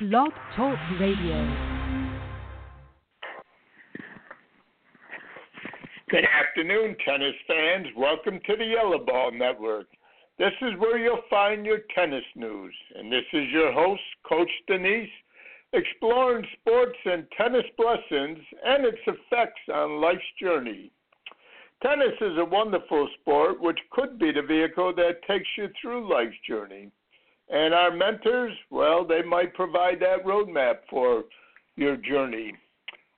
Blog Talk Radio. Good afternoon, tennis fans. Welcome to the Yellow Ball Network. This is where you'll find your tennis news. And this is your host, Coach Danise, exploring sports and tennis blessings and its effects on life's journey. Tennis is a wonderful sport which could be the vehicle that takes you through life's journey. And our mentors, well, they might provide that roadmap for your journey.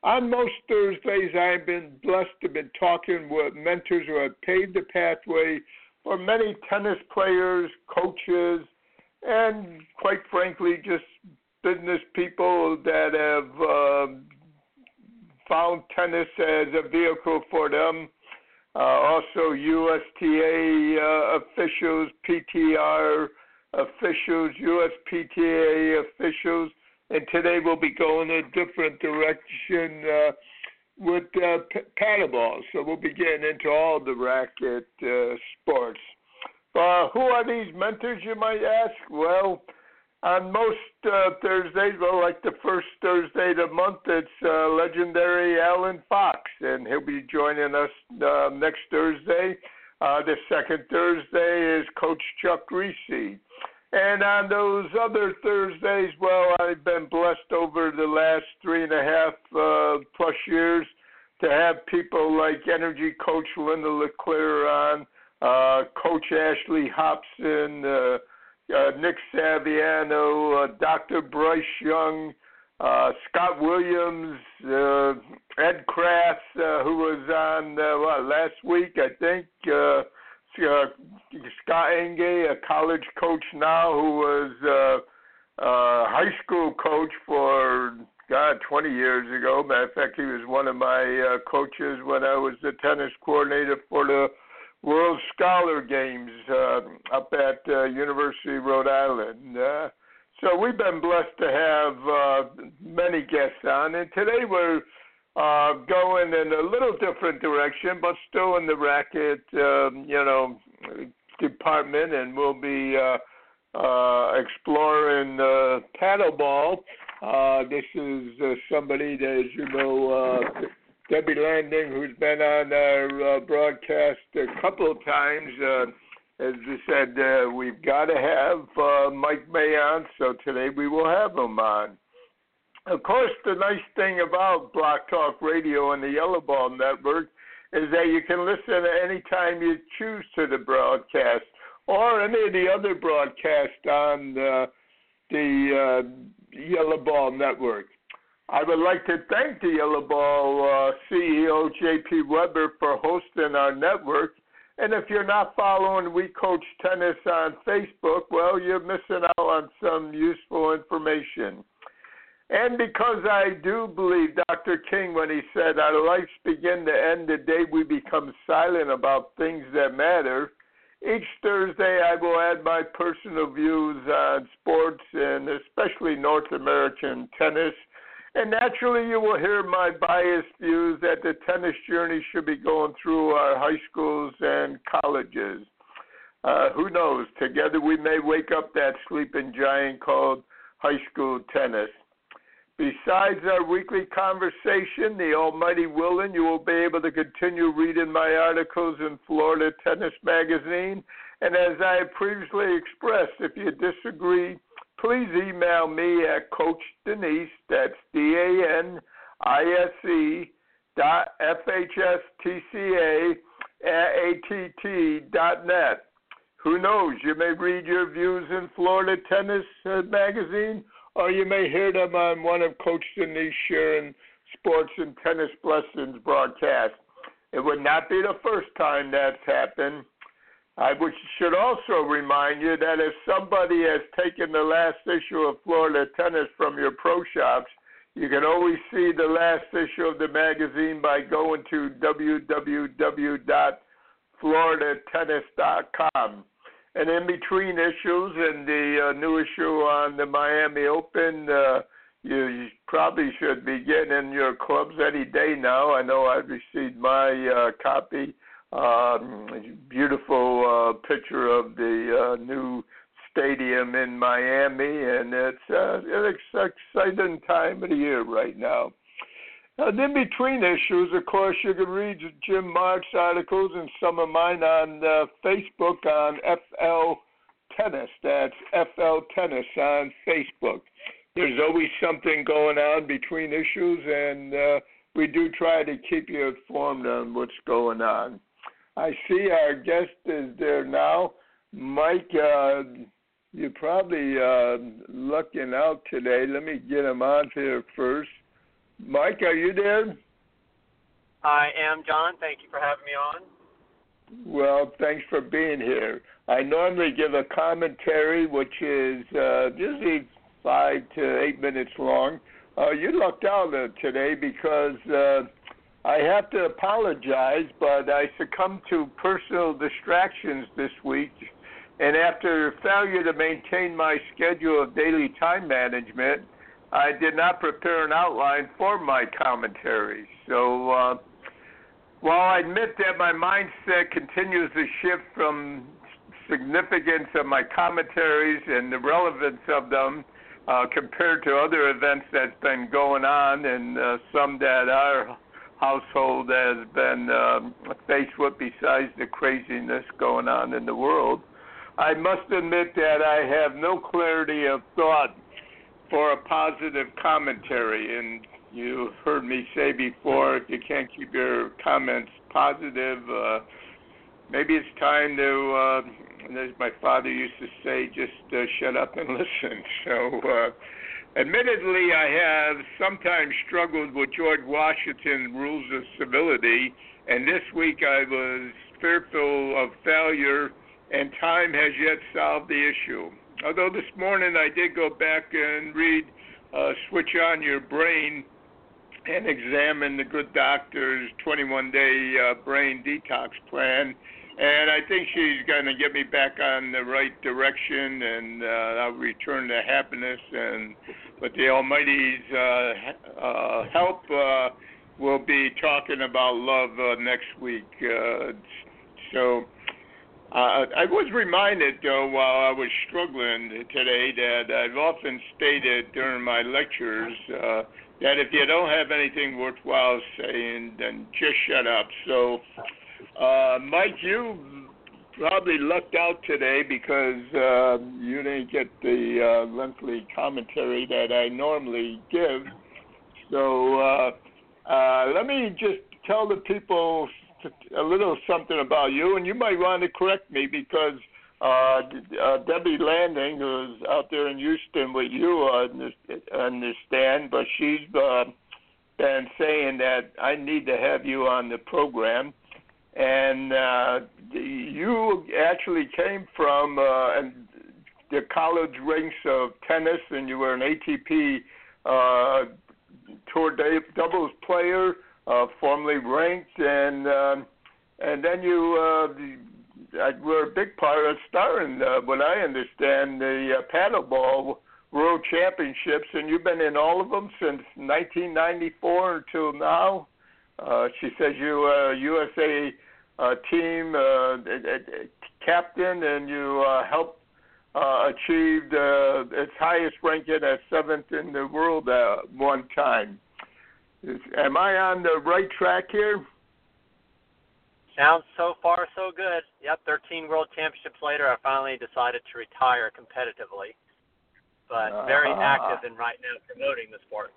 On most Thursdays, I've been blessed to be talking with mentors who have paved the pathway for many tennis players, coaches, and quite frankly, just business people that have uh, found tennis as a vehicle for them. Uh, also, USTA uh, officials, PTR officials, USPTA officials, and today we'll be going a different direction uh, with uh, p- paddleball. So we'll be getting into all the racket uh, sports. Uh, who are these mentors, you might ask? Well, on most uh, Thursdays, well, like the first Thursday of the month, it's uh, legendary Alan Fox, and he'll be joining us uh, next Thursday. Uh, the second Thursday is Coach Chuck Reese. And on those other Thursdays, well, I've been blessed over the last three and a half uh, plus years to have people like energy coach Linda LeClaire on, uh, Coach Ashley Hobson, uh, uh, Nick Saviano, uh, Dr. Bryce Young, uh, Scott Williams, uh, Ed Kraft, uh, who was on uh, what, last week, I think. Uh, uh, Scott Enge, a college coach now, who was uh, uh, high school coach for God 20 years ago. Matter of fact, he was one of my uh, coaches when I was the tennis coordinator for the World Scholar Games uh, up at uh, University of Rhode Island. Uh, so we've been blessed to have uh, many guests on, and today we're uh, going in a little different direction, but still in the racket, um, you know, department, and we'll be uh, uh, exploring uh, paddleball. Uh, this is uh, somebody that, as you know, uh, Debbie Landing, who's been on our uh, broadcast a couple of times. Uh, as I said, uh, we've got to have uh, Mike May on, so today we will have him on. Of course, the nice thing about Blog Talk Radio and the Yellow Ball Network is that you can listen at any time you choose to the broadcast or any of the other broadcasts on uh, the Yellow Ball Network. I would like to thank the Yellow Ball uh, CEO J.P. Weber for hosting our network. And if you're not following We Coach Tennis on Facebook, well, you're missing out on some useful information. And because I do believe Dr. King when he said our lives begin to end the day we become silent about things that matter, each Thursday I will add my personal views on sports and especially North American tennis. And naturally, you will hear my biased views that the tennis journey should be going through our high schools and colleges. Uh, who knows? Together we may wake up that sleeping giant called high school tennis. Besides our weekly conversation, the Almighty willing, you will be able to continue reading my articles in Florida Tennis Magazine. And as I previously expressed, if you disagree, please email me at Coach Danise, that's D A N I S E dot F H S T C A at dot net. Who knows, you may read your views in Florida Tennis uh, Magazine or you may hear them on one of Coach Danise Sharon Sports and Tennis Blessings broadcasts. It would not be the first time that's happened. I should also remind you that if somebody has taken the last issue of Florida Tennis from your pro shops, you can always see the last issue of the magazine by going to www.floridatennis.com. And in between issues and the uh, new issue on the Miami Open, uh, you, probably should be getting in your clubs any day now. I know I've received my uh, copy. Um, beautiful uh, picture of the uh, new Stadium in Miami, and it's uh, an exciting time of the year right now. And in between issues, of course, you can read Jim Martz' articles and some of mine on uh, Facebook on FL Tennis. That's FL Tennis on Facebook. There's always something going on between issues, and uh, we do try to keep you informed on what's going on. I see our guest is there now. Mike, uh, you're probably uh, looking out today. Let me get him on here first. Mike, are you there? I am, John. Thank you for having me on. Well, thanks for being here. I normally give a commentary, which is uh, usually five to eight minutes long. Uh, you lucked out uh, today because uh, I have to apologize, but I succumbed to personal distractions this week. And after failure to maintain my schedule of daily time management, I did not prepare an outline for my commentary. So, uh, while I admit that my mindset continues to shift from significance of my commentaries and the relevance of them uh, compared to other events that's been going on and uh, some that our household has been um, faced with besides the craziness going on in the world. I must admit that I have no clarity of thought for a positive commentary. And you heard me say before, if you can't keep your comments positive, uh, maybe it's time to, uh, as my father used to say, just uh, shut up and listen. So, uh, admittedly, I have sometimes struggled with George Washington's rules of civility, and this week I was fearful of failure, and time has yet solved the issue. Although this morning I did go back and read uh, Switch On Your Brain and examine the good doctor's 21 day uh, brain detox plan. And I think she's going to get me back on the right direction, and uh, I'll return to happiness. And with the Almighty's uh, uh, help, uh, we'll be talking about love uh, next week. Uh, so uh, I was reminded, though, while I was struggling today, that I've often stated during my lectures uh, that if you don't have anything worthwhile saying, then just shut up. So, uh, Mike, you probably lucked out today because uh, you didn't get the uh, lengthy commentary that I normally give. So, uh, uh, let me just tell the people a little something about you, and you might want to correct me because uh, uh, Debbie Landing, who's out there in Houston with you, uh, understand, but she's uh, been saying that I need to have you on the program. And uh, you actually came from uh, the college ranks of tennis, and you were an ATP uh, tour doubles player uh, formerly ranked, and um, and then you uh, were a big part of starting uh, what I understand the uh, paddleball world championships, and you've been in all of them since 1994 until now. Uh, she says you are a USA uh, team uh, captain, and you uh, helped uh, achieve uh, its highest ranking as seventh in the world uh, one time. Is, am I on the right track here? Sounds so far so good. Yep, 13 World Championships later, I finally decided to retire competitively, but very uh, active in right now promoting the sport.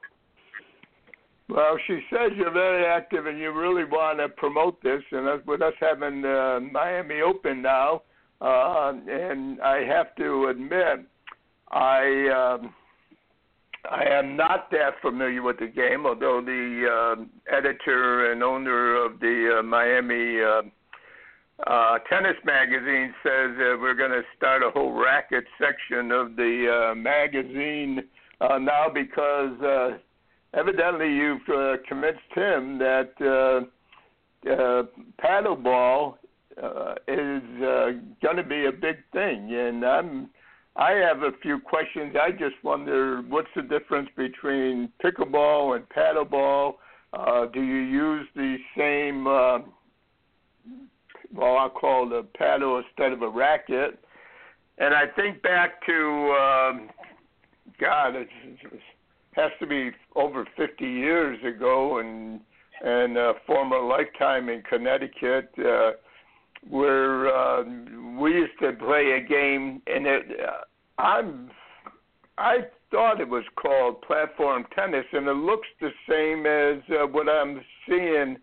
Well, she says you're very active and you really want to promote this, and with us having the Miami Open now, uh, and I have to admit, I. Um, I am not that familiar with the game, although the uh, editor and owner of the uh, Miami uh, uh, tennis magazine says uh, we're going to start a whole racket section of the uh, magazine uh, now because uh, evidently you've uh, convinced him that uh, uh, paddleball uh, is uh, going to be a big thing, and I'm I have a few questions. I just wonder what's the difference between pickleball and paddleball? Uh, do you use the same, uh, well, I'll call it a paddle instead of a racket? and I think back to um, God, it has to be over 50 years ago, and and a former lifetime in Connecticut, uh, where uh, we used to play a game, and it uh, I'm I thought it was called platform tennis, and it looks the same as uh, what I'm seeing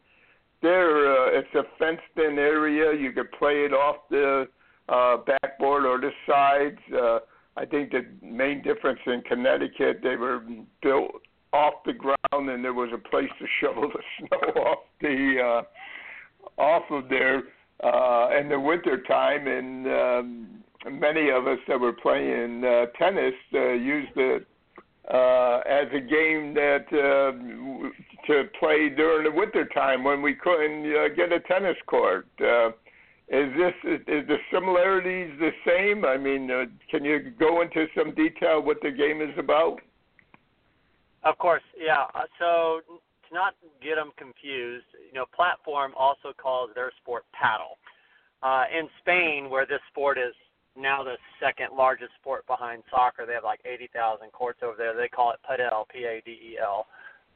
there. Uh, it's a fenced-in area. You could play it off the uh, backboard or the sides. Uh, I think the main difference in Connecticut, they were built off the ground, and there was a place to shovel the snow off the uh, off of there uh, in the winter time, and um, many of us that were playing uh, tennis uh, used it uh, as a game that uh, to play during the winter time when we couldn't uh, get a tennis court. Uh, is this is the similarities the same? I mean, uh, can you go into some detail what the game is about? Of course, yeah. Uh, so to not get them confused, you know, platform also calls their sport paddle. Uh, in Spain, where this sport is now the second largest sport behind soccer, they have like 80,000 courts over there. They call it padel, P-A-D-E-L.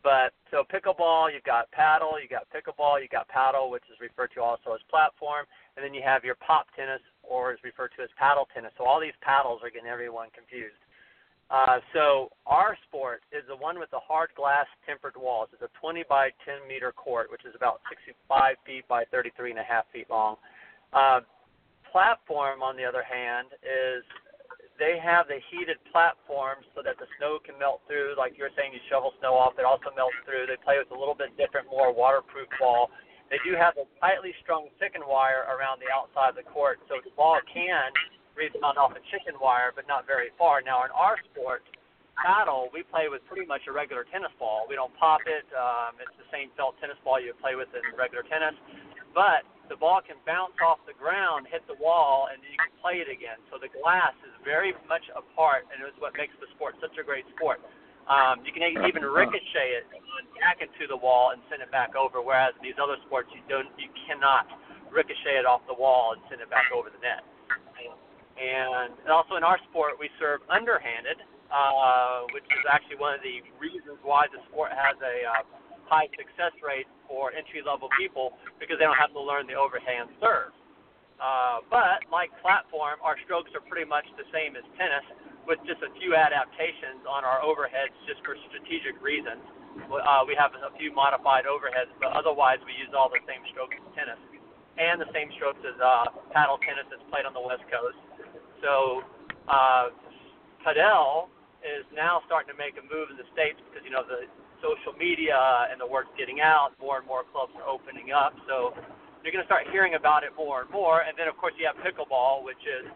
But so pickleball, you've got paddle, you've got pickleball, you've got paddle, which is referred to also as platform, and then you have your pop tennis, or is referred to as paddle tennis. So all these paddles are getting everyone confused. Uh, so our sport is the one with the hard glass tempered walls. It's a 20 by 10 meter court, which is about 65 feet by 33 and a half feet long. Uh, platform, on the other hand, is they have the heated platforms so that the snow can melt through. Like you're saying, you shovel snow off, it also melts through. They play with a little bit different, more waterproof ball. They do have a tightly strung chicken wire around the outside of the court, so the ball can rebound off a chicken wire, but not very far. Now, in our sport, paddle, we play with pretty much a regular tennis ball. We don't pop it. Um, it's the same felt tennis ball you would play with in regular tennis, but the ball can bounce off the ground, hit the wall, and then you can play it again. So the glass is very much apart, and it's what makes the sport such a great sport. Um, you can even ricochet it back into the wall and send it back over, whereas in these other sports you don't, you cannot ricochet it off the wall and send it back over the net. And also in our sport, we serve underhanded, uh, which is actually one of the reasons why the sport has a uh, high success rate for entry level people because they don't have to learn the overhand serve. Uh, but like platform, our strokes are pretty much the same as tennis, with just a few adaptations on our overheads just for strategic reasons. Uh, we have a few modified overheads, but otherwise we use all the same strokes as tennis and the same strokes as uh, paddle tennis that's played on the West Coast. So uh, padel is now starting to make a move in the states because you know the social media and the word's getting out. More and more clubs are opening up, so you're going to start hearing about it more and more. And then, of course, you have pickleball, which is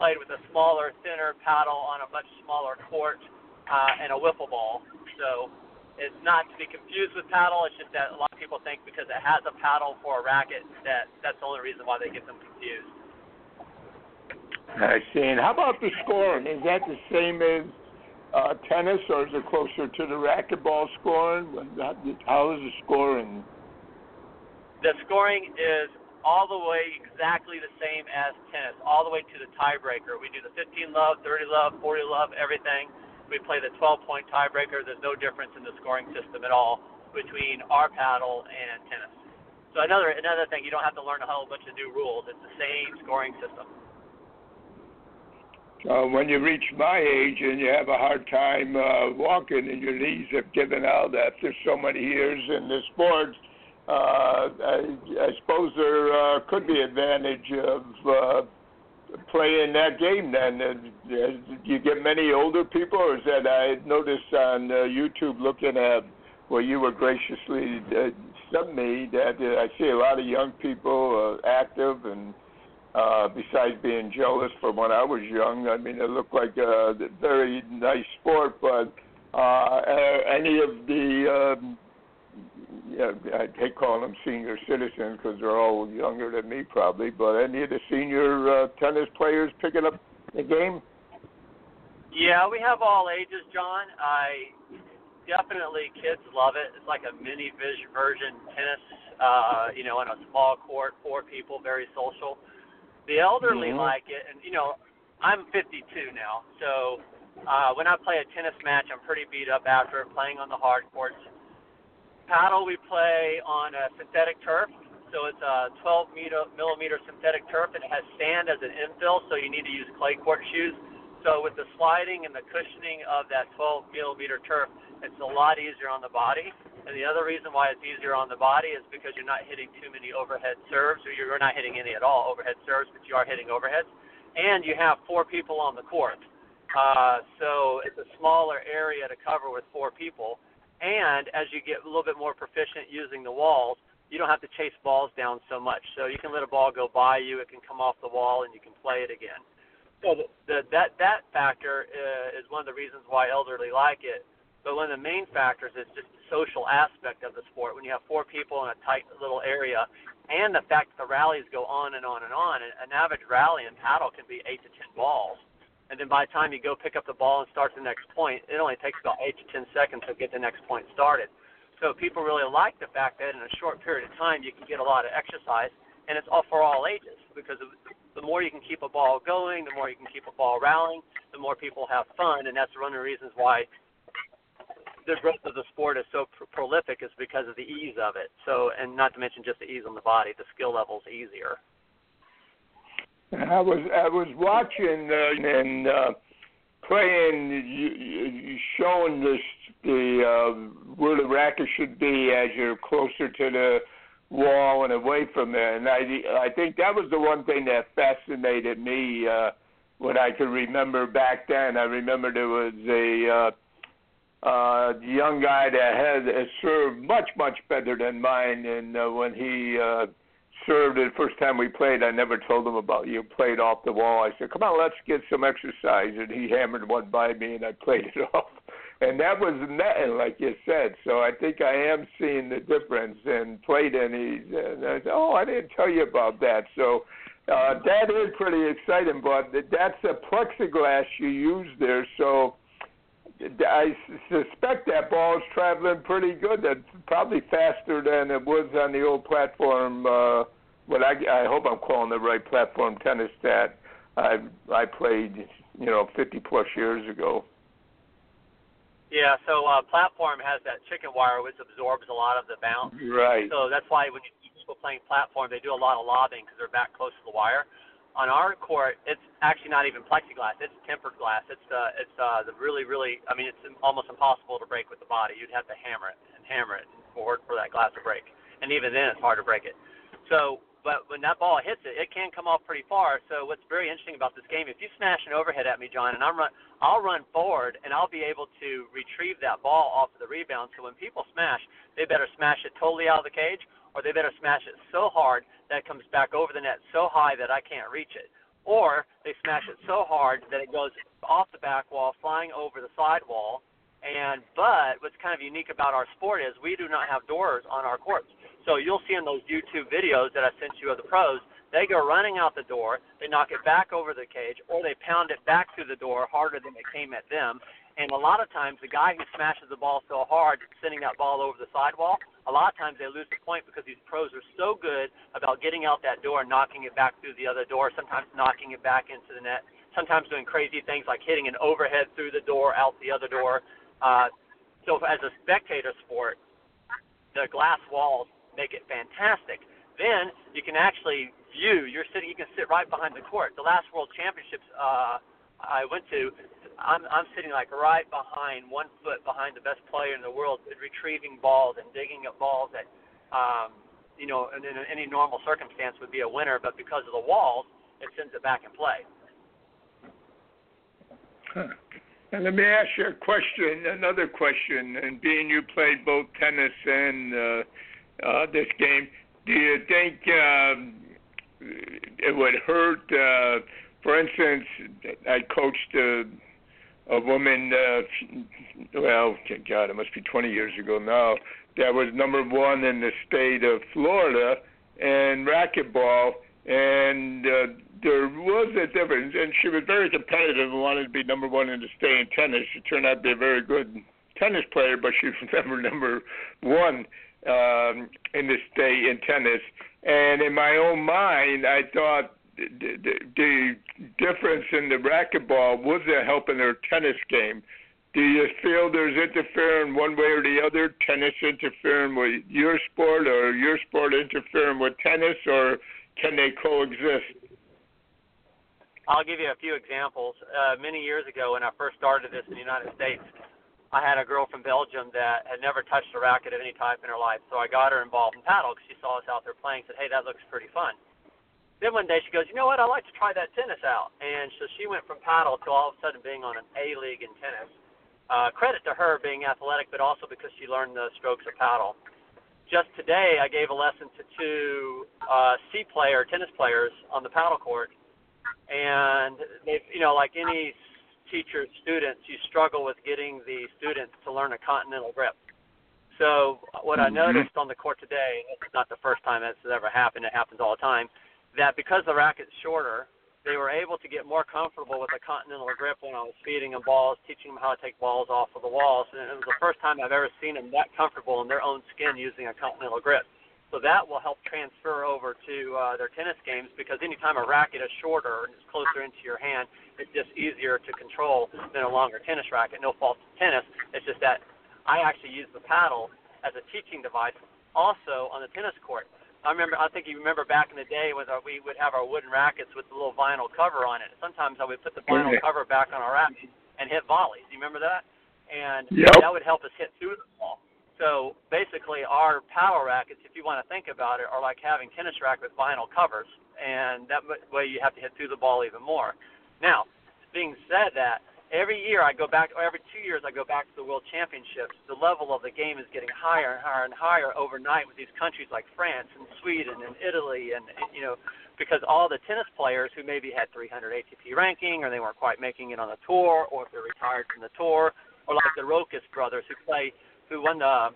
played with a smaller, thinner paddle on a much smaller court uh, and a wiffle ball. So it's not to be confused with paddle. It's just that a lot of people think because it has a paddle for a racket that that's the only reason why they get them confused. I see. And how about the scoring? Is that the same as uh, tennis, or is it closer to the racquetball scoring? How is the scoring? The scoring is all the way exactly the same as tennis, all the way to the tiebreaker. We do the 15 love, 30 love, 40 love, everything. We play the 12 point tiebreaker. There's no difference in the scoring system at all between our paddle and tennis. So another another thing, you don't have to learn a whole bunch of new rules. It's the same scoring system. Uh, when you reach my age and you have a hard time uh, walking and your knees have given out after so many years in the sport, uh, I, I suppose there uh, could be advantage of uh, playing that game. Then uh, do you get many older people, or is that I noticed on uh, YouTube looking at where you were graciously uh, sent me that uh, I see a lot of young people uh, active and uh, besides being jealous from when I was young, I mean, it looked like a very nice sport. But uh, any of the, um, yeah, I hate calling them senior citizens because they're all younger than me, probably. But any of the senior uh, tennis players picking up the game? Yeah, we have all ages, John. I definitely kids love it. It's like a mini version tennis, uh, you know, in a small court, four people, very social. The elderly mm-hmm. like it, and you know, I'm 52 now, so uh, when I play a tennis match, I'm pretty beat up after playing on the hard courts. Paddle, we play on a synthetic turf, so it's a 12 meter, millimeter synthetic turf, and it has sand as an infill, so you need to use clay court shoes. So with the sliding and the cushioning of that 12 millimeter turf, it's a lot easier on the body. And the other reason why it's easier on the body is because you're not hitting too many overhead serves, or you're not hitting any at all overhead serves, but you are hitting overheads. And you have four people on the court. Uh, so it's a smaller area to cover with four people. And as you get a little bit more proficient using the walls, you don't have to chase balls down so much. So you can let a ball go by you, it can come off the wall, and you can play it again. So the, that that factor uh, is one of the reasons why elderly like it. But one of the main factors is just the social aspect of the sport. When you have four people in a tight little area, and the fact that the rallies go on and on and on, an average rally in paddle can be eight to ten balls and then by the time you go pick up the ball and start the next point, it only takes about eight to ten seconds to get the next point started. So people really like the fact that in a short period of time you can get a lot of exercise, and it's all for all ages because the more you can keep a ball going, the more you can keep a ball rallying, the more people have fun, and that's one of the reasons why the growth of the sport is so pr- prolific is because of the ease of it. So, and not to mention just the ease on the body, the skill level is easier. I was I was watching uh, and uh, playing, you, you showing this the uh, where the racket should be as you're closer to the wall and away from it. And I I think that was the one thing that fascinated me uh, when I could remember back then. I remember there was a uh, uh, young guy that had a serve much much better than mine, and uh, when he uh, served the first time we played, I never told him about you played off the wall. I said, "Come on, let's get some exercise," and he hammered one by me, and I played it off. And that was netting, like you said. So I think I am seeing the difference and played any. And I said, "Oh, I didn't tell you about that." So uh, that is pretty exciting. But that's a plexiglass you use there, so. I suspect that ball is traveling pretty good. That's probably faster than it was on the old platform. Uh, what I, I hope I'm calling the right platform tennis that I I played, you know, 50 plus years ago. Yeah, so uh, platform has that chicken wire which absorbs a lot of the bounce. Right. So that's why when you see people playing platform, they do a lot of lobbing because they're back close to the wire on our court, it's actually not even plexiglass. It's tempered glass. It's uh, it's uh, the really, really. I mean, it's almost impossible to break with the body. You'd have to hammer it and hammer it for for that glass to break. And even then, it's hard to break it. So, but when that ball hits it, it can come off pretty far. So, what's very interesting about this game, if you smash an overhead at me, John, and I'm run, I'll run forward and I'll be able to retrieve that ball off of the rebound. So when people smash, they better smash it totally out of the cage, or they better smash it so hard that it comes back over the net so high that I can't reach it. Or they smash it so hard that it goes off the back wall, flying over the side wall. And but what's kind of unique about our sport is we do not have doors on our courts. So you'll see in those YouTube videos that I sent you of the pros, they go running out the door, they knock it back over the cage, or they pound it back through the door harder than it came at them. And a lot of times, the guy who smashes the ball so hard, sending that ball over the sidewall, a lot of times they lose the point because these pros are so good about getting out that door and knocking it back through the other door, sometimes knocking it back into the net, sometimes doing crazy things like hitting an overhead through the door, out the other door. Uh, so as a spectator sport, the glass walls make it fantastic. Then you can actually view. You're sitting. You can sit right behind the court. The last World Championships uh, I went to, I'm I'm sitting like right behind, one foot behind the best player in the world, retrieving balls and digging up balls that, um, you know, in, in any normal circumstance would be a winner, but because of the walls, it sends it back in play. Huh. And let me ask you a question, another question. And being you played both tennis and uh, uh, this game, do you think um, it would hurt? Uh, for instance, I coached. Uh, a woman, uh, well, God, it must be 20 years ago now, that was number one in the state of Florida in racquetball, and uh, there was a difference. And she was very competitive and wanted to be number one in the state in tennis. She turned out to be a very good tennis player, but she was never number one um, in the state in tennis. And in my own mind, I thought the, the difference in the racquetball was it helping their tennis game? Do you feel there's interfering one way or the other? Tennis interfering with your sport, or your sport interfering with tennis, or can they coexist? I'll give you a few examples. Uh, many years ago, when I first started this in the United States, I had a girl from Belgium that had never touched a racket of any type in her life. So I got her involved in paddle because she saw us out there playing. Said, "Hey, that looks pretty fun." Then one day she goes, "You know what? I'd like to try that tennis out." And so she went from paddle to all of a sudden being on an A league in tennis. Uh, credit to her being athletic, but also because she learned the strokes of paddle. Just today, I gave a lesson to two uh, C player tennis players on the paddle court, and they, you know, like any teacher students, you struggle with getting the students to learn a continental grip. So what I mm-hmm. noticed on the court today, it's not the first time this has ever happened, it happens all the time, that because the racket's shorter, they were able to get more comfortable with a continental grip when I was feeding them balls, teaching them how to take balls off of the walls. And it was the first time I've ever seen them that comfortable in their own skin using a continental grip. So that will help transfer over to uh, their tennis games because anytime a racket is shorter and is closer into your hand, it's just easier to control than a longer tennis racket. No fault to tennis. It's just that I actually use the paddle as a teaching device also on the tennis court. I remember. I think you remember back in the day when uh, we would have our wooden rackets with the little vinyl cover on it. Sometimes I would put the vinyl cover back on our racket and hit volleys. You remember that? And yep. that would help us hit through the ball. So basically, our paddle rackets, if you want to think about it, are like having tennis racket with vinyl covers, and that way you have to hit through the ball even more. Now, being said that, every year I go back, or every two years I go back to the World Championships. The level of the game is getting higher and higher and higher overnight with these countries like France and Sweden and Italy, and you know, because all the tennis players who maybe had 300 ATP ranking, or they weren't quite making it on the tour, or if they're retired from the tour, or like the Rochus brothers who play who won the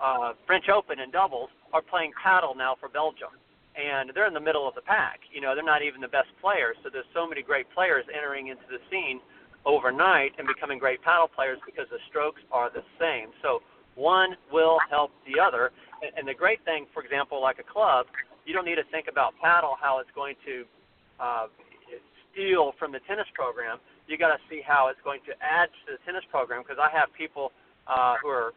uh, French Open in doubles, are playing paddle now for Belgium. And they're in the middle of the pack. You know, they're not even the best players. So there's so many great players entering into the scene overnight and becoming great paddle players because the strokes are the same. So one will help the other. And, the great thing, for example, like a club, you don't need to think about paddle how it's going to uh, steal from the tennis program. You got to see how it's going to add to the tennis program because I have people uh, who are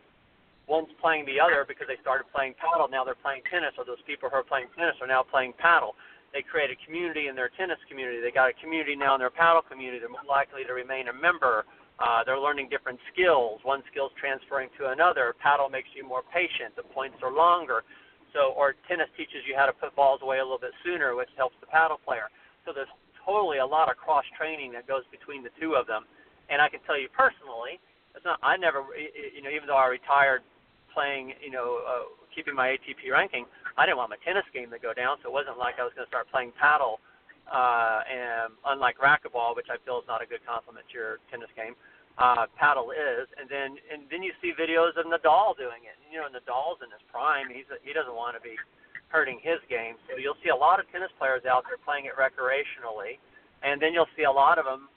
one's playing the other because they started playing paddle. Now they're playing tennis, or those people who are playing tennis are now playing paddle. They create a community in their tennis community. They got a community now in their paddle community. They're more likely to remain a member. Uh, they're learning different skills. One skill's transferring to another. Paddle makes you more patient. The points are longer. So, or tennis teaches you how to put balls away a little bit sooner, which helps the paddle player. So there's totally a lot of cross training that goes between the two of them. And I can tell you personally, it's not. I never, you know, even though I retired playing, you know, uh, keeping my ATP ranking, I didn't want my tennis game to go down. So it wasn't like I was going to start playing paddle. Uh, and unlike racquetball, which I feel is not a good complement to your tennis game, uh, paddle is. And then and then you see videos of Nadal doing it. You know, Nadal's in his prime. He's he doesn't want to be hurting his game. So you'll see a lot of tennis players out there playing it recreationally, and then you'll see a lot of them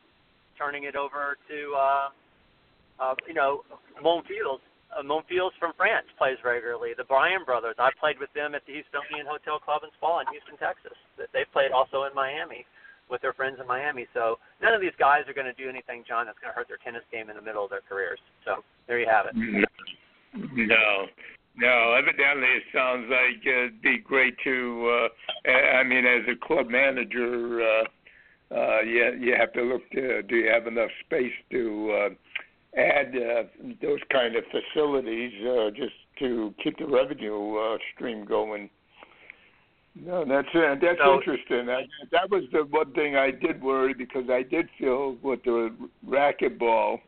turning it over to uh, uh, you know Monfils uh, Monfils from France plays regularly. The Bryan brothers, I played with them at the Houstonian Hotel Club and Spa in Houston, Texas. They've played also in Miami with their friends in Miami. So none of these guys are going to do anything, John, that's going to hurt their tennis game in the middle of their careers. So there you have it. No. No, evidently it sounds like it'd be great to. Uh, I mean, as a club manager, uh, uh, you you have to look to. Do you have enough space to uh, add uh, those kind of facilities uh, just to keep the revenue uh, stream going. No, that's uh, that's so, interesting. I, that was the one thing I did worry because I did feel with the racquetball,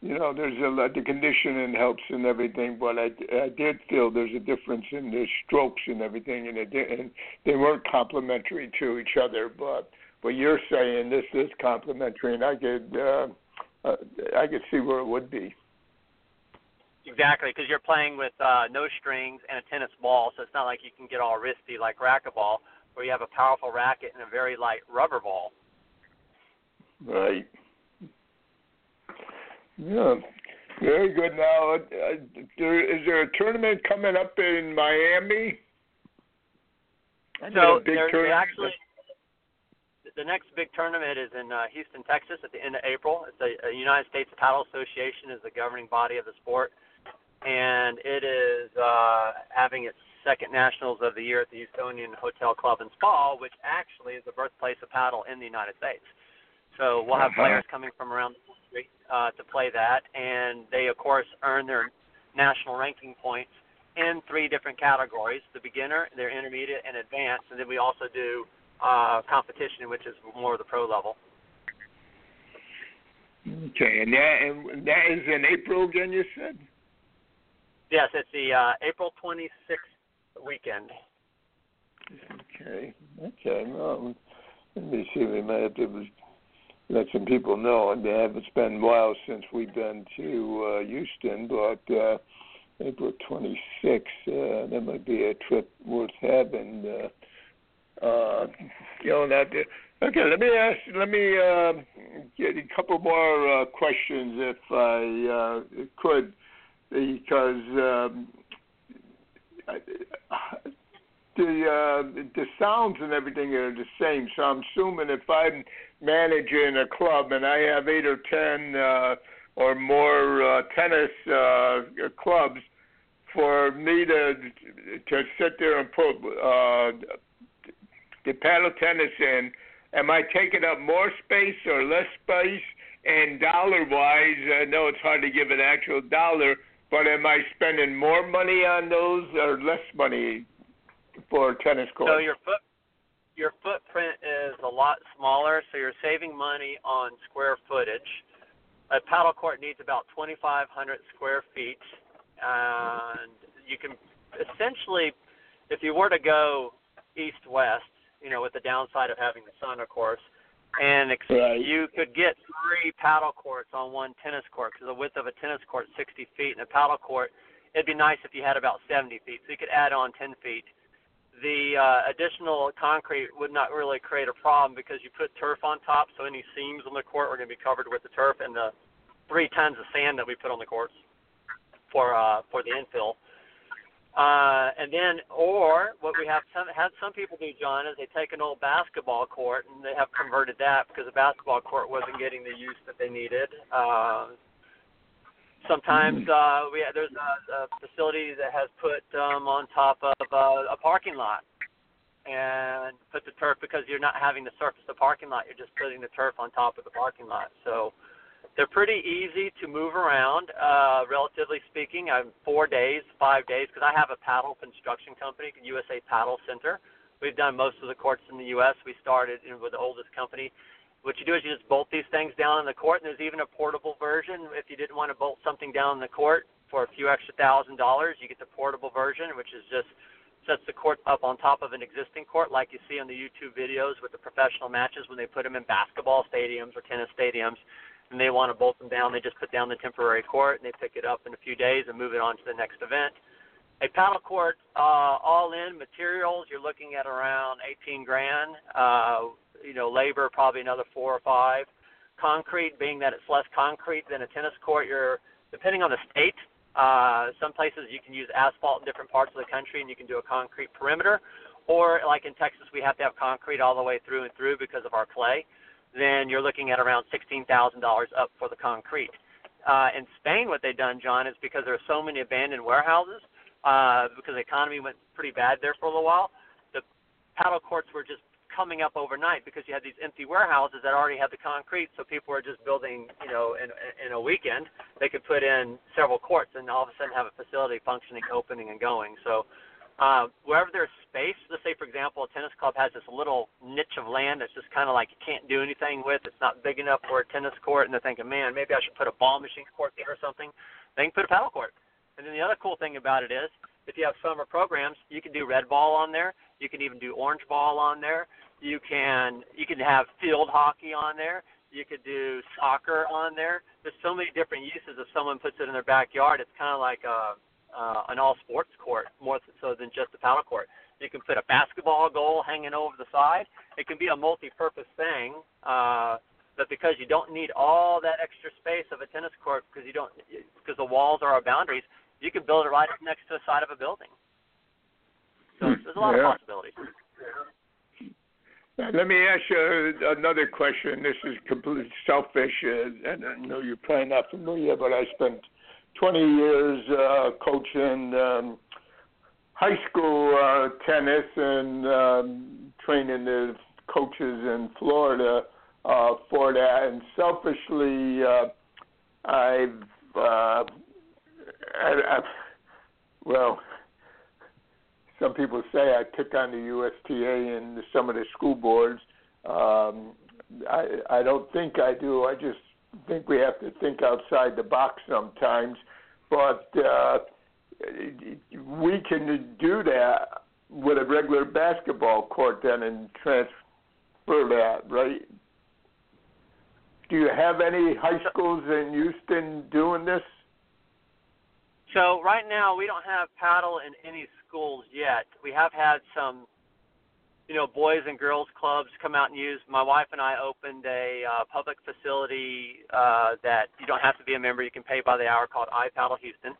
you know, there's a lot the conditioning helps and everything, but I, I did feel there's a difference in the strokes and everything, and it and they weren't complementary to each other. But what you're saying, this is complementary, and I could. Uh, uh, I could see where it would be. Exactly, because you're playing with uh, no strings and a tennis ball, so it's not like you can get all wristy like racquetball, where you have a powerful racket and a very light rubber ball. Right. Yeah. Very good. Now, uh, there, is there a tournament coming up in Miami? so there, actually the next big tournament is in uh, Houston, Texas, at the end of April. It's the uh, United States Paddle Association is the governing body of the sport, and it is uh, having its second nationals of the year at the Houstonian Hotel Club and Spa, which actually is the birthplace of paddle in the United States. So we'll have Uh-huh. players coming from around the country uh, to play that, and they of course earn their national ranking points in three different categories: the beginner, their intermediate, and advanced. And then we also do uh, competition, which is more of the pro level. Okay, and that and that is in April again. You said. Yes, it's the uh, April 26th weekend. Okay. Okay. Well, let me see. We might have to let some people know. And it's been a while since we've been to uh, Houston, but uh, April 26th, uh, that might be a trip worth having. Uh, uh, you know that. Okay, let me ask. Let me uh, get a couple more uh, questions, if I uh, could, because um, the uh, the sounds and everything are the same. So I'm assuming if I'm managing a club and I have eight or ten uh, or more uh, tennis uh, clubs, for me to to sit there and put the paddle tennis in, am I taking up more space or less space? And dollar wise, I know it's hard to give an actual dollar, but am I spending more money on those or less money for tennis courts? So your foot your footprint is a lot smaller, so you're saving money on square footage. A paddle court needs about 2,500 square feet, and you can essentially, if you were to go east-west, you know, with the downside of having the sun, of course, and ex- Right. you could get three paddle courts on one tennis court because the width of a tennis court is 60 feet, and a paddle court, it'd be nice if you had about 70 feet, so you could add on 10 feet the uh, additional concrete would not really create a problem because you put turf on top, so any seams on the court are going to be covered with the turf and the three tons of sand that we put on the courts for uh, for the infill. Uh, and then, or what we have some had some people do, John, is they take an old basketball court and they have converted that because the basketball court wasn't getting the use that they needed. Uh, sometimes uh, we there's a, a facility that has put um, on top of uh, a parking lot and put the turf because you're not having to surface the parking lot. You're just putting the turf on top of the parking lot. So they're pretty easy to move around, uh, relatively speaking. I'm four days, five days, because I have a paddle construction company, USA Paddle Center. We've done most of the courts in the U.S. We started know, with the oldest company. What you do is you just bolt these things down in the court, and there's even a portable version. If you didn't want to bolt something down in the court for a few extra thousand dollars, you get the portable version, which is just sets the court up on top of an existing court, like you see on the YouTube videos with the professional matches when they put them in basketball stadiums or tennis stadiums and they want to bolt them down, they just put down the temporary court and they pick it up in a few days and move it on to the next event. A paddle court, uh, all in materials, you're looking at around 18 grand. Uh, you know, labor probably another four or five. Concrete, being that it's less concrete than a tennis court, you're depending on the state. Uh, some places you can use asphalt in different parts of the country, and you can do a concrete perimeter. Or like in Texas, we have to have concrete all the way through and through because of our clay then you're looking at around $16,000 up for the concrete. Uh, in Spain, what they've done, John, is because there are so many abandoned warehouses, uh, because the economy went pretty bad there for a little while, the paddle courts were just coming up overnight because you had these empty warehouses that already had the concrete, so people were just building, you know, in, in a weekend, they could put in several courts and all of a sudden have a facility functioning, opening, and going. So uh, wherever there's space, let's say, for example, a tennis club has this little niche of land that's just kind of like you can't do anything with. It's not big enough for a tennis court, and they're thinking, man, maybe I should put a ball machine court there or something. They can put a paddle court. And then the other cool thing about it is, if you have summer programs, you can do red ball on there. You can even do orange ball on there. You can you can have field hockey on there. You could do soccer on there. There's so many different uses if someone puts it in their backyard. It's kind of like a uh, an all sports court more so than just a paddle court. You can put a basketball goal hanging over the side. It can be a multi-purpose thing, uh, but because you don't need all that extra space of a tennis court because you don't because the walls are our boundaries, you can build it right up next to the side of a building. So there's a lot Yeah. of possibilities. Let me ask you another question. This is completely selfish, uh, and I know you're probably not familiar, but I spent 20 years uh, coaching um, high school uh, tennis and um, training the coaches in Florida uh, for that. And selfishly, uh, I've, uh, I, I've, well, some people say I took on the USTA and some of the school boards. Um, I I don't think I do. I just think we have to think outside the box sometimes. But uh, we can do that with a regular basketball court then and transfer that, right? Do you have any high schools in Houston doing this? So right now we don't have paddle in any schools yet. We have had some, you know, boys and girls clubs come out and use. My wife and I opened a uh, public facility uh, that you don't have to be a member; you can pay by the hour, called iPaddle Houston.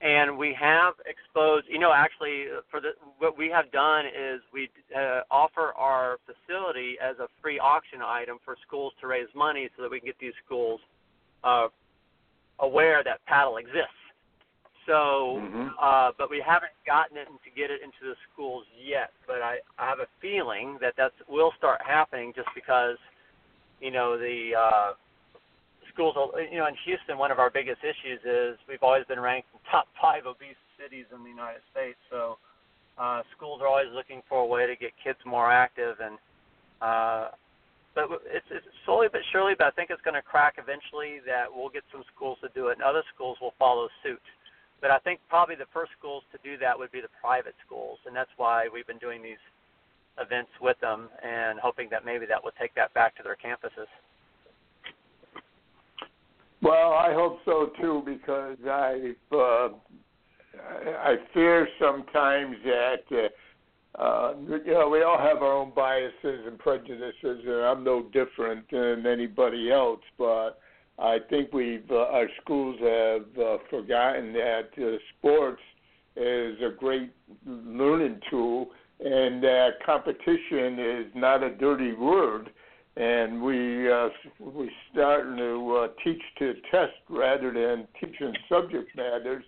And we have exposed, you know, actually, for the what we have done is we uh, offer our facility as a free auction item for schools to raise money, so that we can get these schools uh, aware that paddle exists so, mm-hmm. uh, but we haven't gotten it to get it into the schools yet. But I, I have a feeling that that's will start happening just because, you know, the uh, schools. You know, in Houston, one of our biggest issues is we've always been ranked in top five obese cities in the United States. So, uh, schools are always looking for a way to get kids more active and. Uh, but it's, it's slowly but surely, but I think it's going to crack eventually. That we'll get some schools to do it, and other schools will follow suit. But I think probably the first schools to do that would be the private schools, and that's why we've been doing these events with them and hoping that maybe that will take that back to their campuses. Well, I hope so too because I uh, I fear sometimes that uh, uh, you know we all have our own biases and prejudices, and I'm no different than anybody else. But I think we've uh, our schools have uh, forgotten that uh, sports is a great learning tool, and that competition is not a dirty word. And we uh, we starting to uh, teach to test rather than teaching subject matters.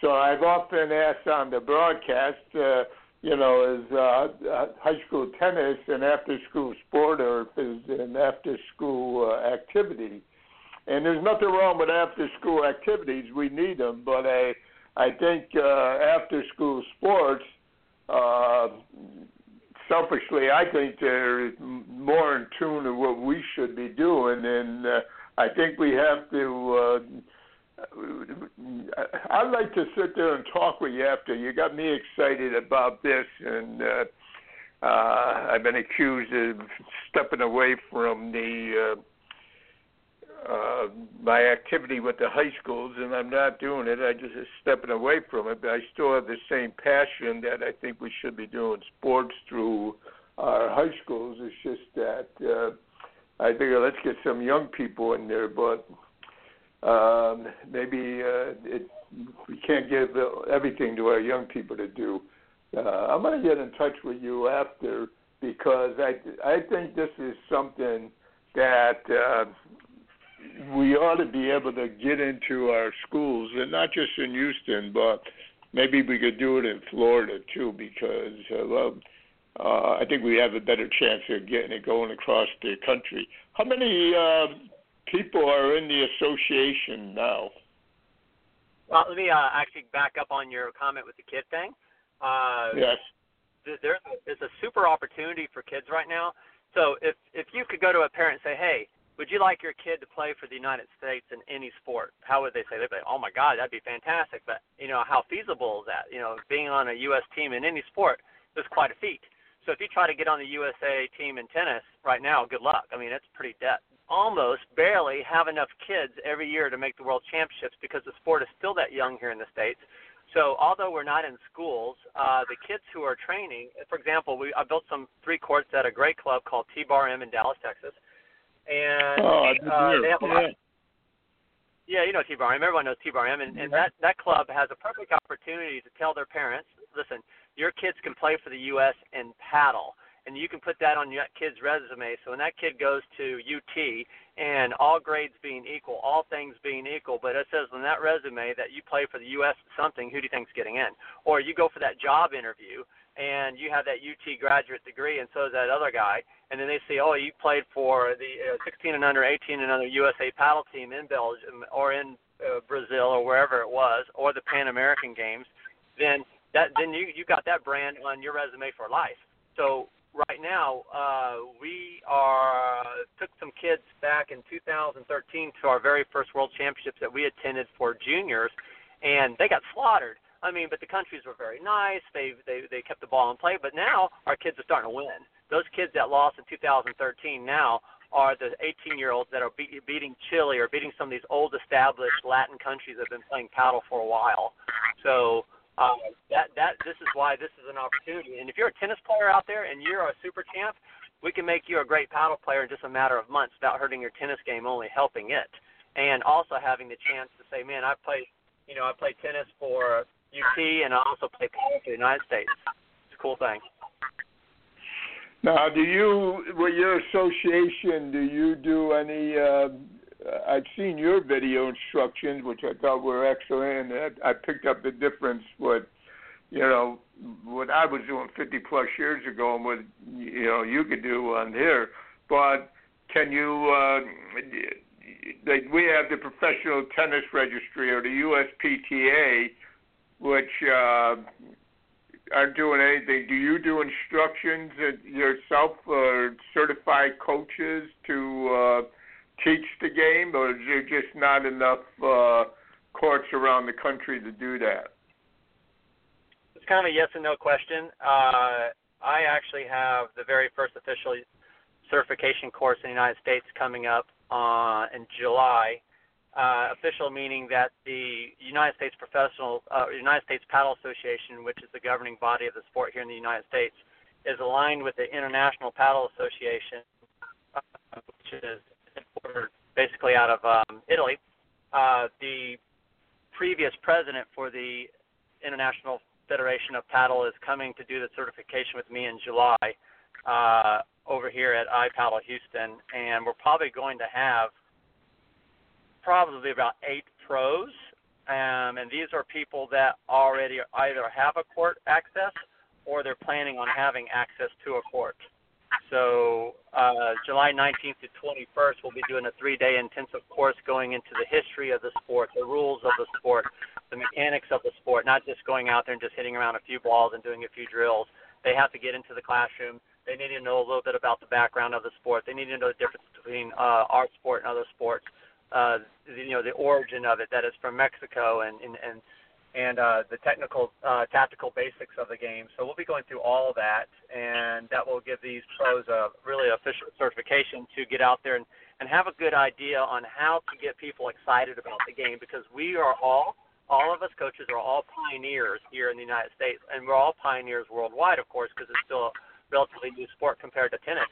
So I've often asked on the broadcast, uh, you know, is uh, uh high school tennis an after school sport or is an after school uh, activity? And there's nothing wrong with after school activities. We need them, but I I think uh, after school sports. Uh, selfishly, I think they're more in tune to what we should be doing, and uh, I think we have to. Uh, I'd like to sit there and talk with you after. You got me excited about this, and uh, uh, I've been accused of stepping away from the. Uh, uh, my activity with the high schools, and I'm not doing it. I just stepping away from it. But I still have the same passion that I think we should be doing sports through our high schools. It's just that uh, I figure let's get some young people in there, but um, maybe uh, it, we can't give everything to our young people to do. Uh, I'm going to get in touch with you after because I I think this is something that uh, we ought to be able to get into our schools, and not just in Houston, but maybe we could do it in Florida too, because uh, well, uh, I think we have a better chance of getting it going across the country. How many uh, people are in the association now? Well, let me uh, actually back up on your comment with the kid thing. Uh, yes. There's there's a super opportunity for kids right now. So if if you could go to a parent and say, hey, would you like your kid to play for the United States in any sport? How would they say? They'd be like, oh my God, that'd be fantastic. But you know, how feasible is that? You know, being on a U.S. team in any sport is quite a feat. So if you try to get on the USA team in tennis right now, good luck. I mean, it's pretty dead. Almost barely have enough kids every year to make the world championships because the sport is still that young here in the states. So although we're not in schools, uh, the kids who are training, for example, we I built some three courts at a great club called T-Bar M in Dallas, Texas and oh, uh, they have a lot. Yeah, you know T-Bar Everyone knows T-Bar and, and that that club has a perfect opportunity to tell their parents, listen, your kids can play for the U.S. and paddle. and you can put that on that kid's resume. So when that kid goes to UT and all grades being equal, all things being equal, but it says on that resume that you play for the U.S. something, who do you think's getting in? Or you go for that job interview and you have that UT graduate degree, and so does that other guy, and then they say, oh, you played for the uh, 16 and under, 18 and under USA paddle team in Belgium or in uh, Brazil or wherever it was, or the Pan American Games, then that then you you got that brand on your resume for life. So right now, uh, we are took some kids back in 2013 to our very first World Championships that we attended for juniors, and they got slaughtered. I mean, but the countries were very nice. They they they kept the ball in play. But now our kids are starting to win. Those kids that lost in 2013 now are the 18 year olds that are be- beating Chile or beating some of these old established Latin countries that have been playing paddle for a while. So um, that that this is why this is an opportunity. And if you're a tennis player out there and you're a super champ, we can make you a great paddle player in just a matter of months without hurting your tennis game, only helping it. And also having the chance to say, man, I played, you know, I played tennis for UT and I also played paddle for the United States. It's a cool thing. Now, do you, with your association, do you do any? Uh, I've seen your video instructions, which I thought were excellent, and I picked up the difference with, you know, what I was doing 50 plus years ago, and what you know you could do on here. But can you? Uh, we have the Professional Tennis Registry or the USPTA, which uh, aren't doing anything. Do you do instructions yourself or certified coaches to uh, teach the game, or is there just not enough uh, courts around the country to do that? It's kind of a yes and no question. Uh, I actually have the very first official certification course in the United States coming up uh, in July uh, official meaning that the United States Professional uh, United States Paddle Association, which is the governing body of the sport here in the United States, is aligned with the International Paddle Association, uh, which is basically out of um, Italy. Uh, the previous president for the International Federation of Paddle is coming to do the certification with me in July uh, over here at iPaddle Houston, and we're probably going to have probably about eight pros, um, and these are people that already either have a court access or they're planning on having access to a court. So uh, July 19th to 21st, we'll be doing a three-day intensive course going into the history of the sport, the rules of the sport, the mechanics of the sport, not just going out there and just hitting around a few balls and doing a few drills. They have to get into the classroom. They need to know a little bit about the background of the sport. They need to know the difference between uh, our sport and other sports uh, you know the origin of it that is from Mexico and and and, and uh, the technical uh, tactical basics of the game. So we'll be going through all of that, and that will give these pros a really official certification to get out there and and have a good idea on how to get people excited about the game because we are all all of us coaches are all pioneers here in the United States, and we're all pioneers worldwide, of course, because it's still a relatively new sport compared to tennis.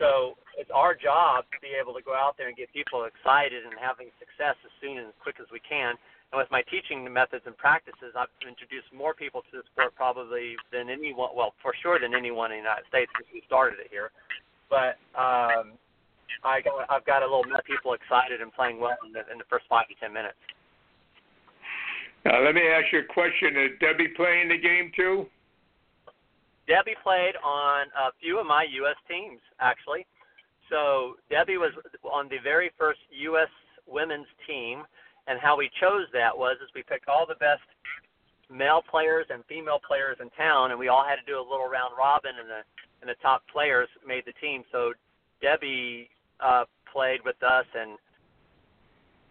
So it's our job to be able to go out there and get people excited and having success as soon and as quick as we can. And with my teaching methods and practices, I've introduced more people to the sport probably than anyone, well, for sure than anyone in the United States since we started it here. But um, I got, I've got a little of people excited and playing well in the, in the first five to ten minutes. Now, let me ask you a question. Is Debbie playing the game too? Debbie played on a few of my U.S. teams, actually. So Debbie was on the very first U.S. women's team, and how we chose that was is we picked all the best male players and female players in town, and we all had to do a little round robin, and the and the top players made the team. So Debbie uh, played with us, and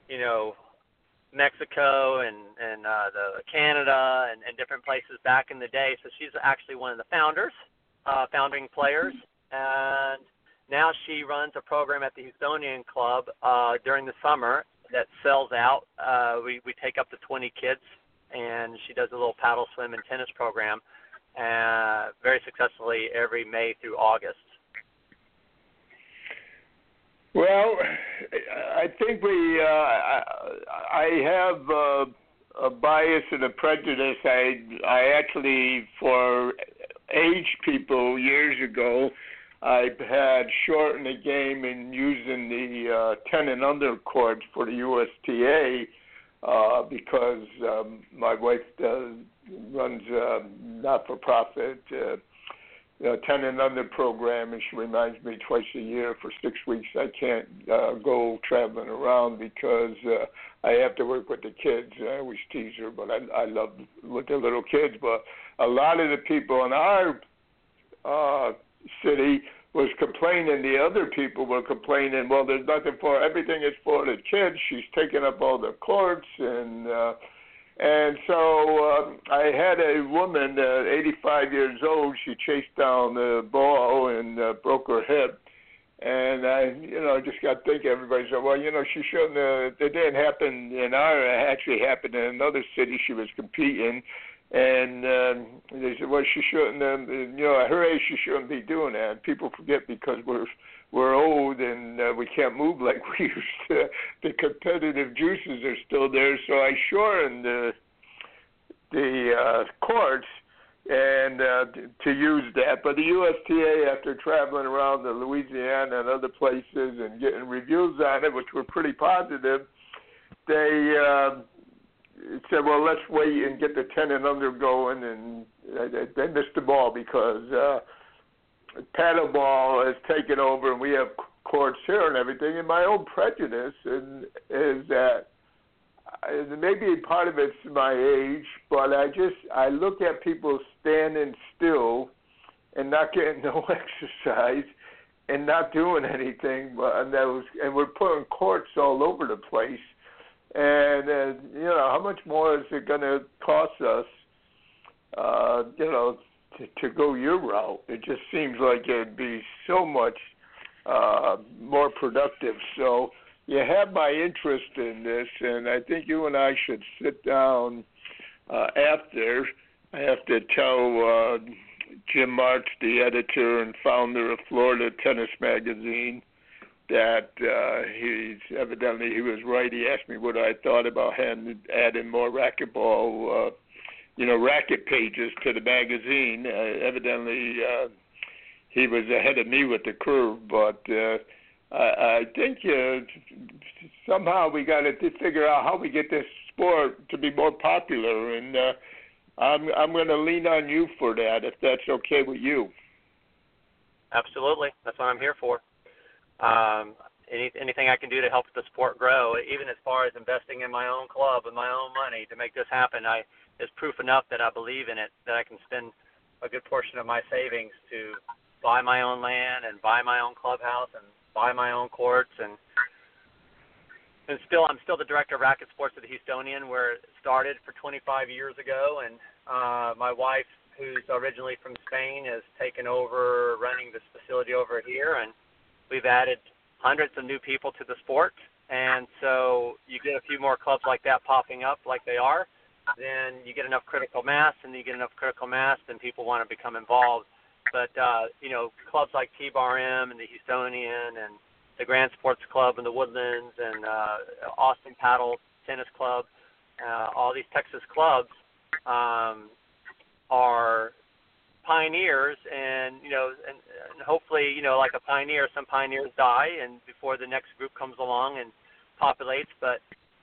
you know Mexico and and uh, the Canada and, and different places back in the day. So she's actually one of the founders, uh, founding players, and now she runs a program at the Houstonian Club uh, during the summer that sells out. Uh, we we take up to 20 kids, and she does a little paddle, swim, and tennis program, uh, very successfully every May through August. Well, I think we. Uh, I, have uh, a bias and a prejudice. I I actually for age people years ago. I had shortened the game in using the uh, 10 and under courts for the USTA uh, because um, my wife does, runs a not-for-profit uh, uh, 10 and under program, and she reminds me twice a year for six weeks I can't uh, go traveling around because uh, I have to work with the kids. I always tease her, but I, I love with the little kids. But a lot of the people in our uh, city was complaining. The other people were complaining. Well, there's nothing for everything is for the kids. She's taking up all the courts and. uh and so uh, I had a woman, uh, 85 years old. She chased down the ball and uh, broke her hip. And I, you know, just got thinking. Everybody said, "Well, you know, she shouldn't. Uh, it didn't happen in our. It actually happened in another city. She was competing, and um, they said, well, she shouldn't. Um, you know, at her age, she shouldn't be doing that. People forget because we're we're old and uh, we can't move like we used to. The competitive juices are still there, so I shortened the the uh, courts and uh, to use that. But the USTA, after traveling around to Louisiana and other places and getting reviews on it, which were pretty positive, they uh, said, "Well, let's wait and get the ten and under going." And uh, they missed the ball because. Uh, paddleball has taken over, and we have courts here and everything. And my own prejudice and, is that uh, maybe part of it's my age, but I just I look at people standing still and not getting no exercise and not doing anything. But and that was and we're putting courts all over the place. And uh, you know how much more is it going to cost us? Uh, you know to, to go your route. It just seems like it'd be so much uh, more productive. So you have my interest in this, and I think you and I should sit down uh, after. I have to tell uh, Jim Martz, the editor and founder of Florida Tennis Magazine, that uh, he's evidently he was right. He asked me what I thought about having, adding more racquetball uh, you know, racket pages to the magazine. Uh, evidently, uh, he was ahead of me with the curve, but uh, I, I think uh, somehow we got to figure out how we get this sport to be more popular, and uh, I'm I'm going to lean on you for that if that's okay with you. Absolutely, that's what I'm here for. Um, any, anything I can do to help the sport grow, even as far as investing in my own club and my own money to make this happen. I is proof enough that I believe in it that I can spend a good portion of my savings to buy my own land and buy my own clubhouse and buy my own courts and and still I'm still the director of racket sports at the Houstonian where it started for 25 years ago. And uh my wife who's originally from Spain has taken over running this facility over here. And we've added hundreds of new people to the sport. And so you get a few more clubs like that popping up like they are then you get enough critical mass, and you get enough critical mass, then people want to become involved. But uh, you know, clubs like T-Bar M and the Houstonian and the Grand Sports Club and the Woodlands and uh, Austin Paddle Tennis Club, uh, all these Texas clubs um, are pioneers, and you know, and, and hopefully, you know, like a pioneer, some pioneers die, and before the next group comes along and populates. But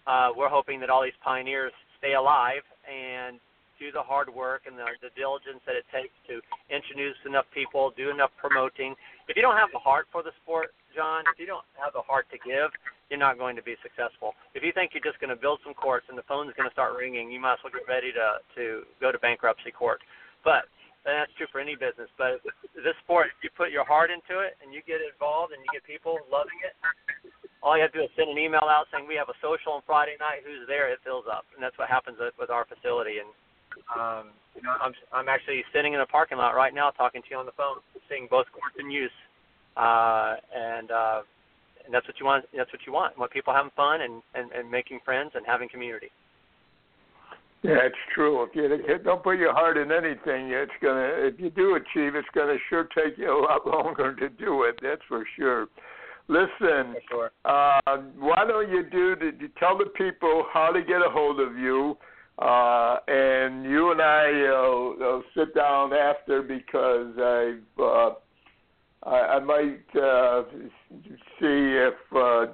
uh, we're hoping that all these pioneers stay alive and do the hard work and the, the diligence that it takes to introduce enough people, do enough promoting. If you don't have the heart for the sport, John, if you don't have the heart to give, you're not going to be successful. If you think you're just going to build some courts and the phone's going to start ringing, you might as well get ready to to go to bankruptcy court. But and that's true for any business. But this sport, if you put your heart into it and you get involved and you get people loving it, all you have to do is send an email out saying we have a social on Friday night. Who's there? It fills up, and that's what happens with our facility. And um, you know, I'm I'm actually sitting in a parking lot right now talking to you on the phone, seeing both courts in use, uh, and uh, and that's what you want. That's what you want. You want people having fun and, and and making friends and having community. Yeah, it's true. If you don't put your heart in anything, it's gonna. If you do achieve, it's gonna sure take you a lot longer to do it. That's for sure. Listen, sure. uh, why don't you do the, tell the people how to get a hold of you, uh, and you and I uh, will sit down after because I've uh, I, I might uh, see if uh,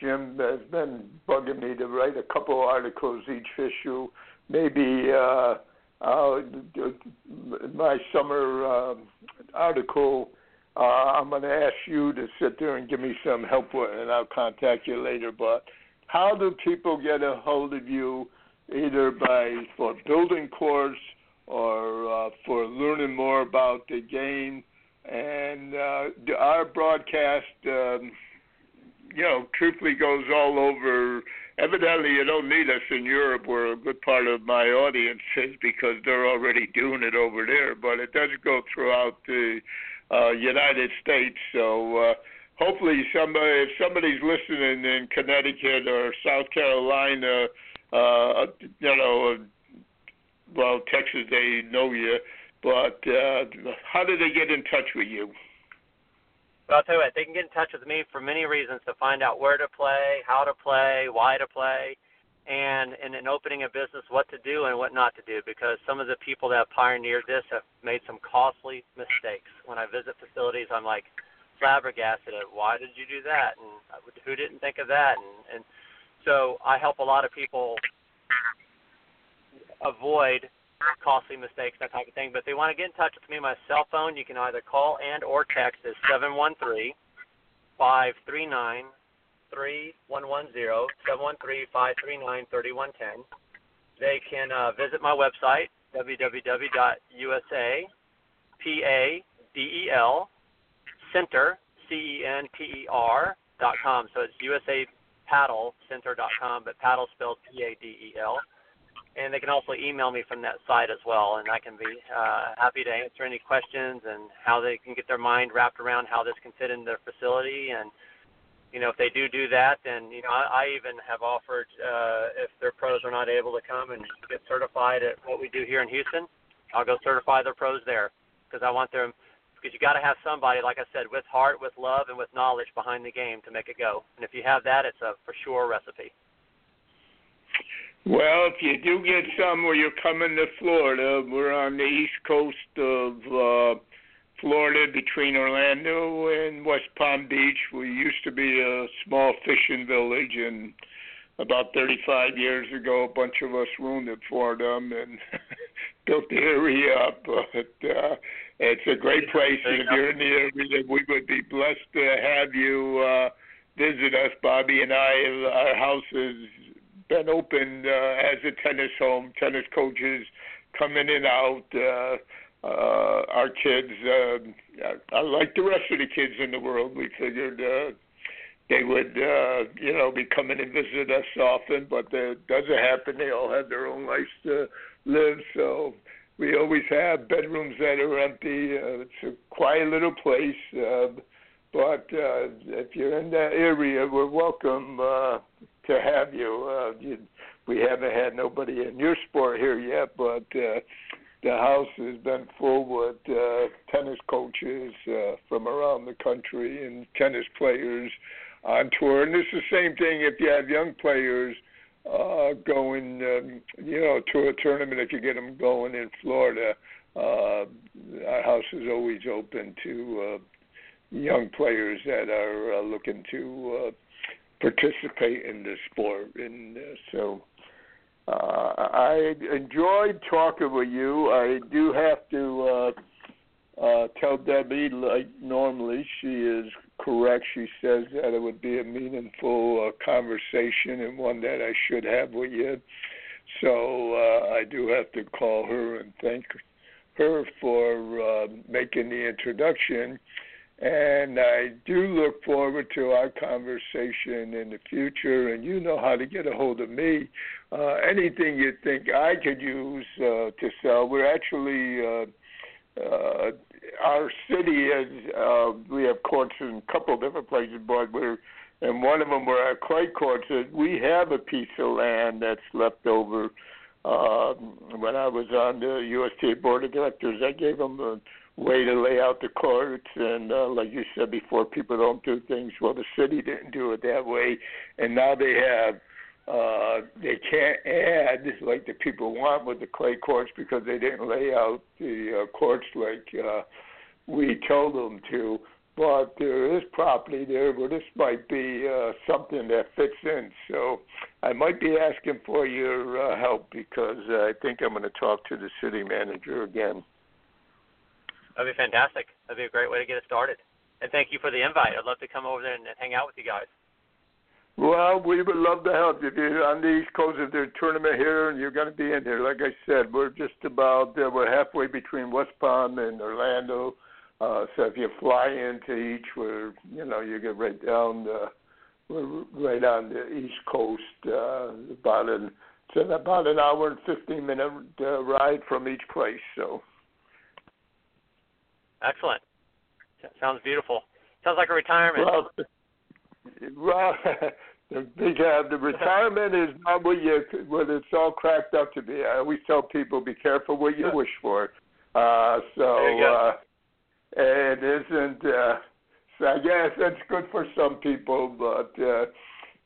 Jim has been bugging me to write a couple articles each issue. Maybe uh, uh, my summer uh, article. Uh, I'm going to ask you to sit there and give me some help with, and I'll contact you later. But how do people get a hold of you, either by for building course or uh, for learning more about the game? And uh, our broadcast. Um, you know, truthfully goes all over. Evidently, you don't need us in Europe, where a good part of my audience is, because they're already doing it over there. But it does go throughout the uh, United States. So uh, hopefully, somebody, if somebody's listening in Connecticut or South Carolina, uh, you know, well, Texas, they know you. But uh, how do they get in touch with you? Well, I'll tell you what, they can get in touch with me for many reasons to find out where to play, how to play, why to play, and in, in opening a business, what to do and what not to do. Because some of the people that pioneered this have made some costly mistakes. When I visit facilities, I'm like flabbergasted at why did you do that, and who didn't think of that, and, and so I help a lot of people avoid costly mistakes, that type of thing. But if they want to get in touch with me, my cell phone, you can either call and or text is seven one three five three nine three one one zero seven one three five three nine thirty one ten. They can uh, visit my website www.usapadel center dot com. So it's USA Paddle Center dot com, but paddle spelled P A D E L and they can also email me from that site as well, and I can be uh, happy to answer any questions and how they can get their mind wrapped around how this can fit in their facility. And you know, if they do do that, then you know, I, I even have offered uh, if their pros are not able to come and get certified at what we do here in Houston, I'll go certify their pros there because I want them. Because you got to have somebody, like I said, with heart, with love, and with knowledge behind the game to make it go. And if you have that, it's a for sure recipe. Well, if you do get some where you're coming to Florida, we're on the east coast of uh, Florida between Orlando and West Palm Beach. We used to be a small fishing village, and about 35 years ago, a bunch of us ruined it for them and built the area up. But uh, it's a great place, and if you're in the area, we would be blessed to have you uh, visit us, Bobby and I. Our house is been open uh, as a tennis home. Tennis coaches coming in and out. Uh, uh, our kids, uh, like the rest of the kids in the world, we figured uh, they would, uh, you know, be coming and visit us often. But it doesn't happen. They all have their own lives to live. So we always have bedrooms that are empty. Uh, it's a quiet little place. Uh, but uh, if you're in that area, we're welcome. Uh, to have you. Uh, you we haven't had nobody in your sport here yet, but uh, the house has been full with uh, tennis coaches uh, from around the country and tennis players on tour. And it's the same thing if you have young players uh, going, um, you know, to a tournament. If you get them going in Florida, uh, our house is always open to uh, young players that are uh, looking to. Uh, participate in the sport, and uh, so uh, I enjoyed talking with you. I do have to uh, uh, tell Debbie, like normally, she is correct. She says that it would be a meaningful uh, conversation and one that I should have with you. So uh, I do have to call her and thank her for uh, making the introduction. And I do look forward to our conversation in the future. And you know how to get a hold of me. Uh, anything you think I could use uh, to sell. We're actually, uh, uh, our city has, uh, we have courts in a couple of different places, but we're, and one of them where our clay courts is, we have a piece of land that's left over. Uh, when I was on the USTA board of directors, I gave them a way to lay out the courts and uh, like you said before people don't do things well the city didn't do it that way and now they have uh, they can't add like the people want with the clay courts because they didn't lay out the uh, courts like uh, we told them to. But there is property there where this might be uh, something that fits in. So I might be asking for your uh, help because I think I'm going to talk to the city manager again. That'd be fantastic. That'd be a great way to get it started. And thank you for the invite. I'd love to come over there and hang out with you guys. Well, we would love to help you. You're on the East Coast, if there's a tournament here and you're going to be in here, like I said, we're just about uh, we're halfway between West Palm and Orlando. Uh, so if you fly into each, we're you know you get right down the we're right on the East Coast. Uh, about an it's about an hour and fifteen minute uh, ride from each place. So excellent. Sounds beautiful. Sounds like a retirement. Well, well The big uh, the retirement is not what you what it's all cracked up to be. I always tell people be careful what you wish for. Uh so uh it isn't uh so I guess that's good for some people, but uh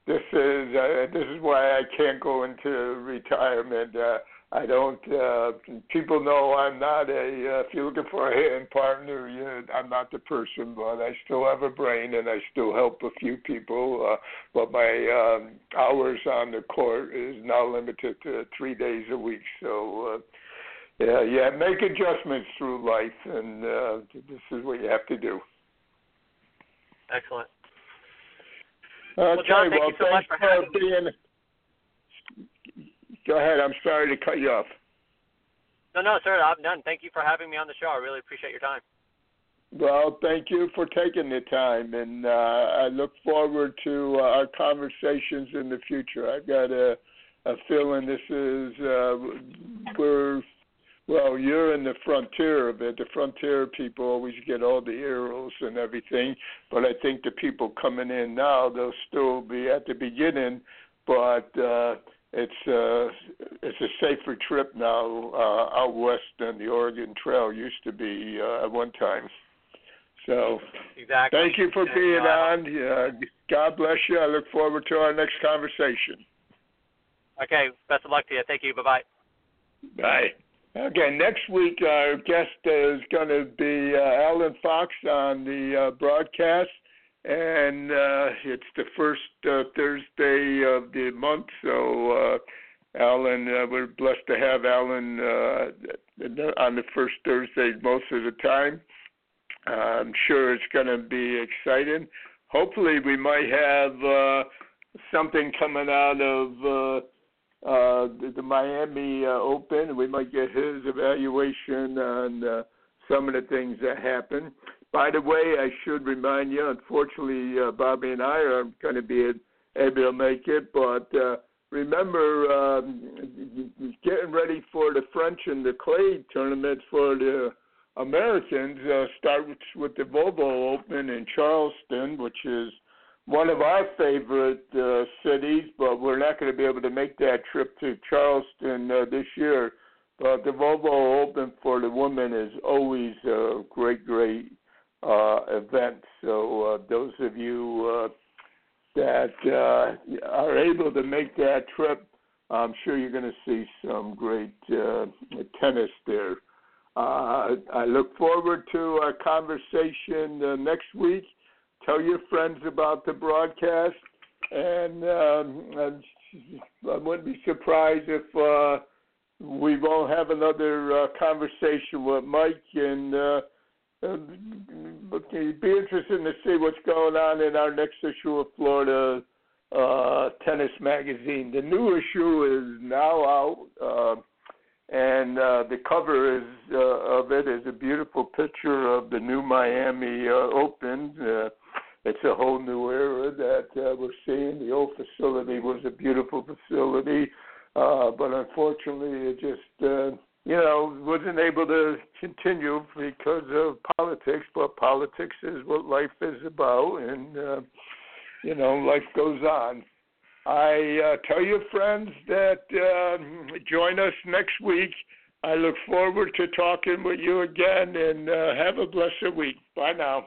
this is uh, this is why I can't go into retirement. Uh I don't. Uh, people know I'm not a. Uh, if you're looking for a hitting partner, you, I'm not the person. But I still have a brain, and I still help a few people. Uh, but my um, hours on the court is now limited to three days a week. So, uh, yeah, yeah, make adjustments through life, and uh, this is what you have to do. Excellent. Okay, well, John, thank well, you so much for having being, Go ahead. I'm sorry to cut you off. No, no, sir. I'm done. Thank you for having me on the show. I really appreciate your time. Well, thank you for taking the time, and uh, I look forward to uh, our conversations in the future. I've got a, a feeling this is uh, we're well, you're in the frontier of it. The frontier people always get all the arrows and everything, but I think the people coming in now they'll still be at the beginning, but uh, it's uh, it's a safer trip now uh, out west than the Oregon Trail used to be uh, at one time. So exactly. thank you for being on. Uh, God bless you. I look forward to our next conversation. Okay. Best of luck to you. Thank you. Bye bye. Bye. Okay, next week our guest is going to be uh, Alan Fox on the uh, broadcast and uh, it's the first uh, Thursday of the month. So, uh, Alan, uh, we're blessed to have Alan uh, on the first Thursday most of the time. I'm sure it's going to be exciting. Hopefully, we might have uh, something coming out of uh, uh, the, the Miami uh, Open. We might get his evaluation on uh, some of the things that happen. By the way, I should remind you, unfortunately, uh, Bobby and I are going to be able to make it, but uh, remember, um, getting ready for the French and the clay tournaments for the Americans uh, starts with the Volvo Open in Charleston, which is one of our favorite uh, cities, but we're not going to be able to make that trip to Charleston uh, this year. But the Volvo Open for the women is always a great, great uh, event. So uh, those of you uh, that uh, are able to make that trip, I'm sure you're going to see some great uh, tennis there. Uh, I look forward to our conversation uh, next week. Tell your friends about the broadcast, and um, I wouldn't be surprised if uh, we won't have another uh, conversation with Mike and. Uh, okay, be interesting to see what's going on in our next issue of Florida uh, Tennis Magazine. The new issue is now out, uh, and uh, the cover is uh, of it is a beautiful picture of the new Miami uh, Open. Uh, it's a whole new era that uh, we're seeing. The old facility was a beautiful facility, uh, but unfortunately, it just uh, you know, wasn't able to continue because of politics, but politics is what life is about, and, uh, you know, life goes on. I uh, tell your friends that uh, join us next week. I look forward to talking with you again, and uh, have a blessed week. Bye now.